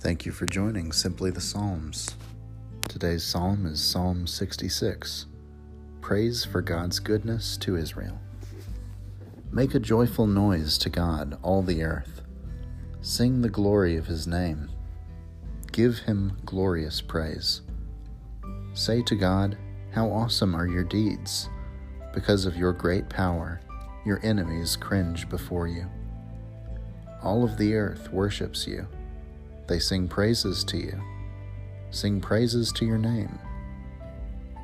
Thank you for joining Simply the Psalms. Today's psalm is Psalm 66 Praise for God's Goodness to Israel. Make a joyful noise to God, all the earth. Sing the glory of his name. Give him glorious praise. Say to God, How awesome are your deeds! Because of your great power, your enemies cringe before you. All of the earth worships you. They sing praises to you. Sing praises to your name.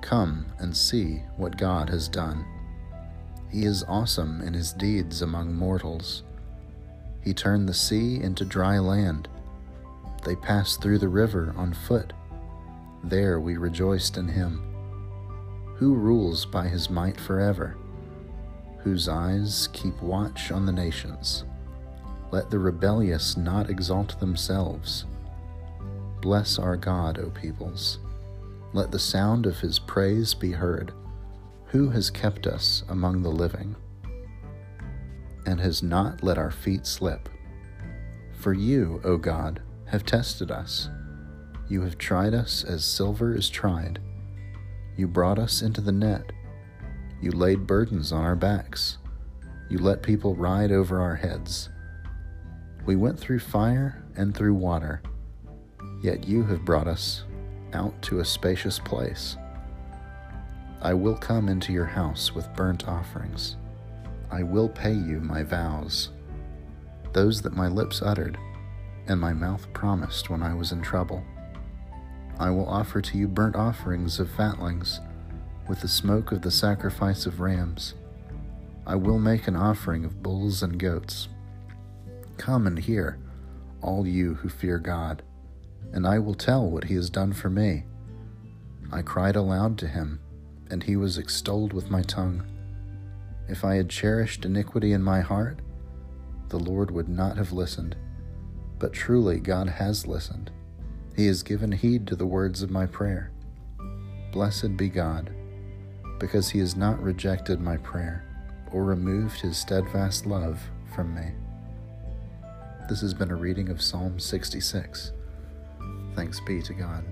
Come and see what God has done. He is awesome in his deeds among mortals. He turned the sea into dry land. They passed through the river on foot. There we rejoiced in him. Who rules by his might forever? Whose eyes keep watch on the nations? Let the rebellious not exalt themselves. Bless our God, O peoples. Let the sound of his praise be heard. Who has kept us among the living and has not let our feet slip? For you, O God, have tested us. You have tried us as silver is tried. You brought us into the net. You laid burdens on our backs. You let people ride over our heads. We went through fire and through water, yet you have brought us out to a spacious place. I will come into your house with burnt offerings. I will pay you my vows, those that my lips uttered and my mouth promised when I was in trouble. I will offer to you burnt offerings of fatlings with the smoke of the sacrifice of rams. I will make an offering of bulls and goats. Come and hear, all you who fear God, and I will tell what he has done for me. I cried aloud to him, and he was extolled with my tongue. If I had cherished iniquity in my heart, the Lord would not have listened. But truly, God has listened. He has given heed to the words of my prayer. Blessed be God, because he has not rejected my prayer or removed his steadfast love from me. This has been a reading of Psalm 66. Thanks be to God.